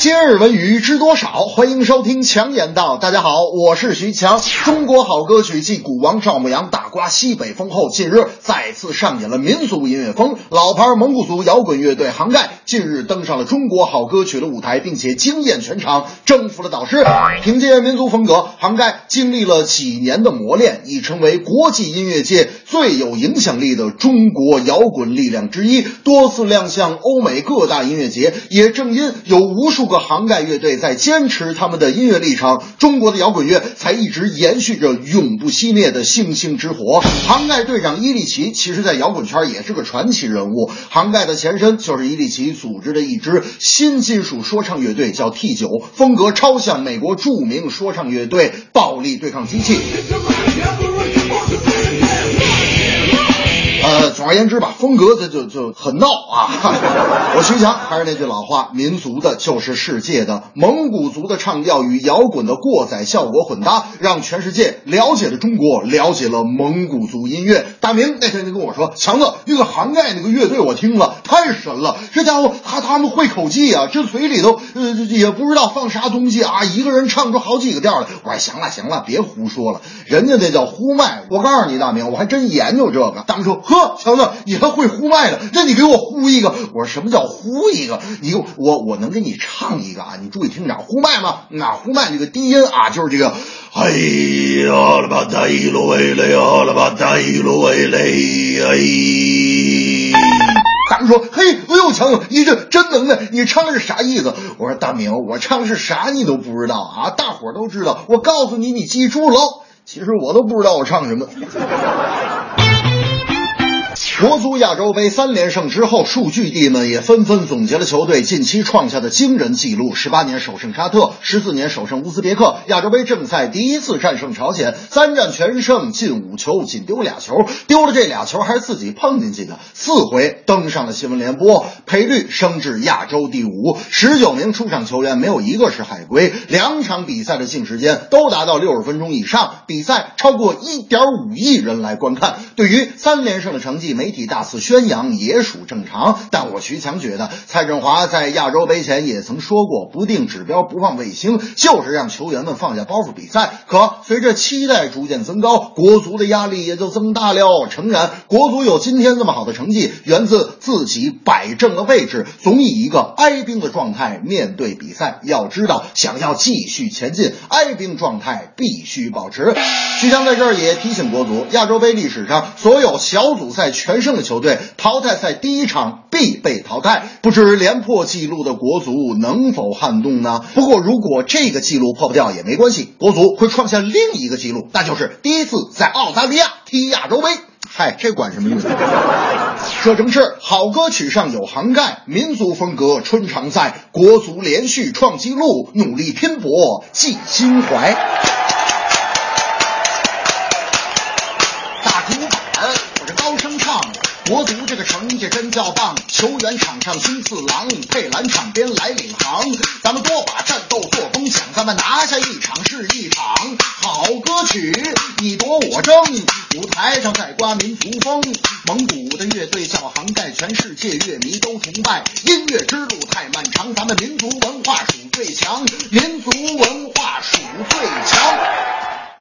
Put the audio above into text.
今日文娱知多少？欢迎收听强言道。大家好，我是徐强。中国好歌曲继古王赵牧阳大刮西北风后，近日再次上演了民俗音乐风。老牌蒙古族摇滚乐队杭盖近日登上了中国好歌曲的舞台，并且惊艳全场，征服了导师。凭借民族风格，杭盖经历了几年的磨练，已成为国际音乐界最有影响力的中国摇滚力量之一，多次亮相欧美各大音乐节。也正因有无数个杭盖乐队在坚持他们的音乐立场，中国的摇滚乐才一直延续着永不熄灭的星星之火。杭盖队长伊利奇，其实在摇滚圈也是个传奇人物。杭盖的前身就是伊利奇组织的一支新金属说唱乐队，叫 T 九，风格超像美国著名说唱乐队暴力对抗机器。呃，总而言之吧，风格这就就很闹啊。我徐强还是那句老话，民族的就是世界的，蒙古族的唱调与摇滚的过载效果混搭，让全世界了解了中国，了解了蒙古族音乐。大明那天就跟我说，强子，那个杭盖那个乐队我听了，太神了，这家伙他他们会口技啊，这嘴里头呃也不知道放啥东西啊，一个人唱出好几个调来。我说行了行了，别胡说了，人家那叫呼麦。我告诉你，大明，我还真研究这个。大明说，呵，强子，你还会呼麦呢？那你给我呼一个。我说什么叫呼一个？你给我我我能给你唱一个啊？你注意听着，呼麦吗，那呼麦这个低音啊，就是这个。哎呀了吧哒一噜喂嘞呀了吧哒一噜喂嘞哎。大明说：“嘿，哎呦，强子，你这真能耐！你唱的是啥意思？”我说：“大明，我唱的是啥你都不知道啊？大伙都知道。我告诉你，你记住喽。其实我都不知道我唱什么。”国足亚洲杯三连胜之后，数据帝们也纷纷总结了球队近期创下的惊人纪录：十八年首胜沙特，十四年首胜乌兹别克。亚洲杯正赛第一次战胜朝鲜，三战全胜，进五球，仅丢俩球，丢了这俩球还是自己碰进去的。四回登上了新闻联播，赔率升至亚洲第五。十九名出场球员没有一个是海归，两场比赛的净时间都达到六十分钟以上，比赛超过一点五亿人来观看。对于三连胜的成绩没，媒体大肆宣扬也属正常，但我徐强觉得，蔡振华在亚洲杯前也曾说过，不定指标不放卫星，就是让球员们放下包袱比赛。可随着期待逐渐增高，国足的压力也就增大了。诚然，国足有今天这么好的成绩，源自自己摆正了位置，总以一个哀兵的状态面对比赛。要知道，想要继续前进，哀兵状态必须保持。徐强在这儿也提醒国足，亚洲杯历史上所有小组赛全胜的球队，淘汰赛第一场必被淘汰。不知连破纪录的国足能否撼动呢？不过，如果这个纪录破不掉也没关系，国足会创下另一个纪录，那就是第一次在澳大利亚踢亚洲杯。嗨，这管什么用？这正是好歌曲上有涵盖，民族风格春常在，国足连续创纪录，努力拼搏记心怀。国足这个成绩真叫棒，球员场上新四郎，佩兰场边来领航。咱们多把战斗作风想，咱们拿下一场是一场。好歌曲，你夺我争。舞台上再刮民族风，蒙古的乐队叫航盖，全世界乐迷都崇拜。音乐之路太漫长，咱们民族文化属最强，民族文化属最强。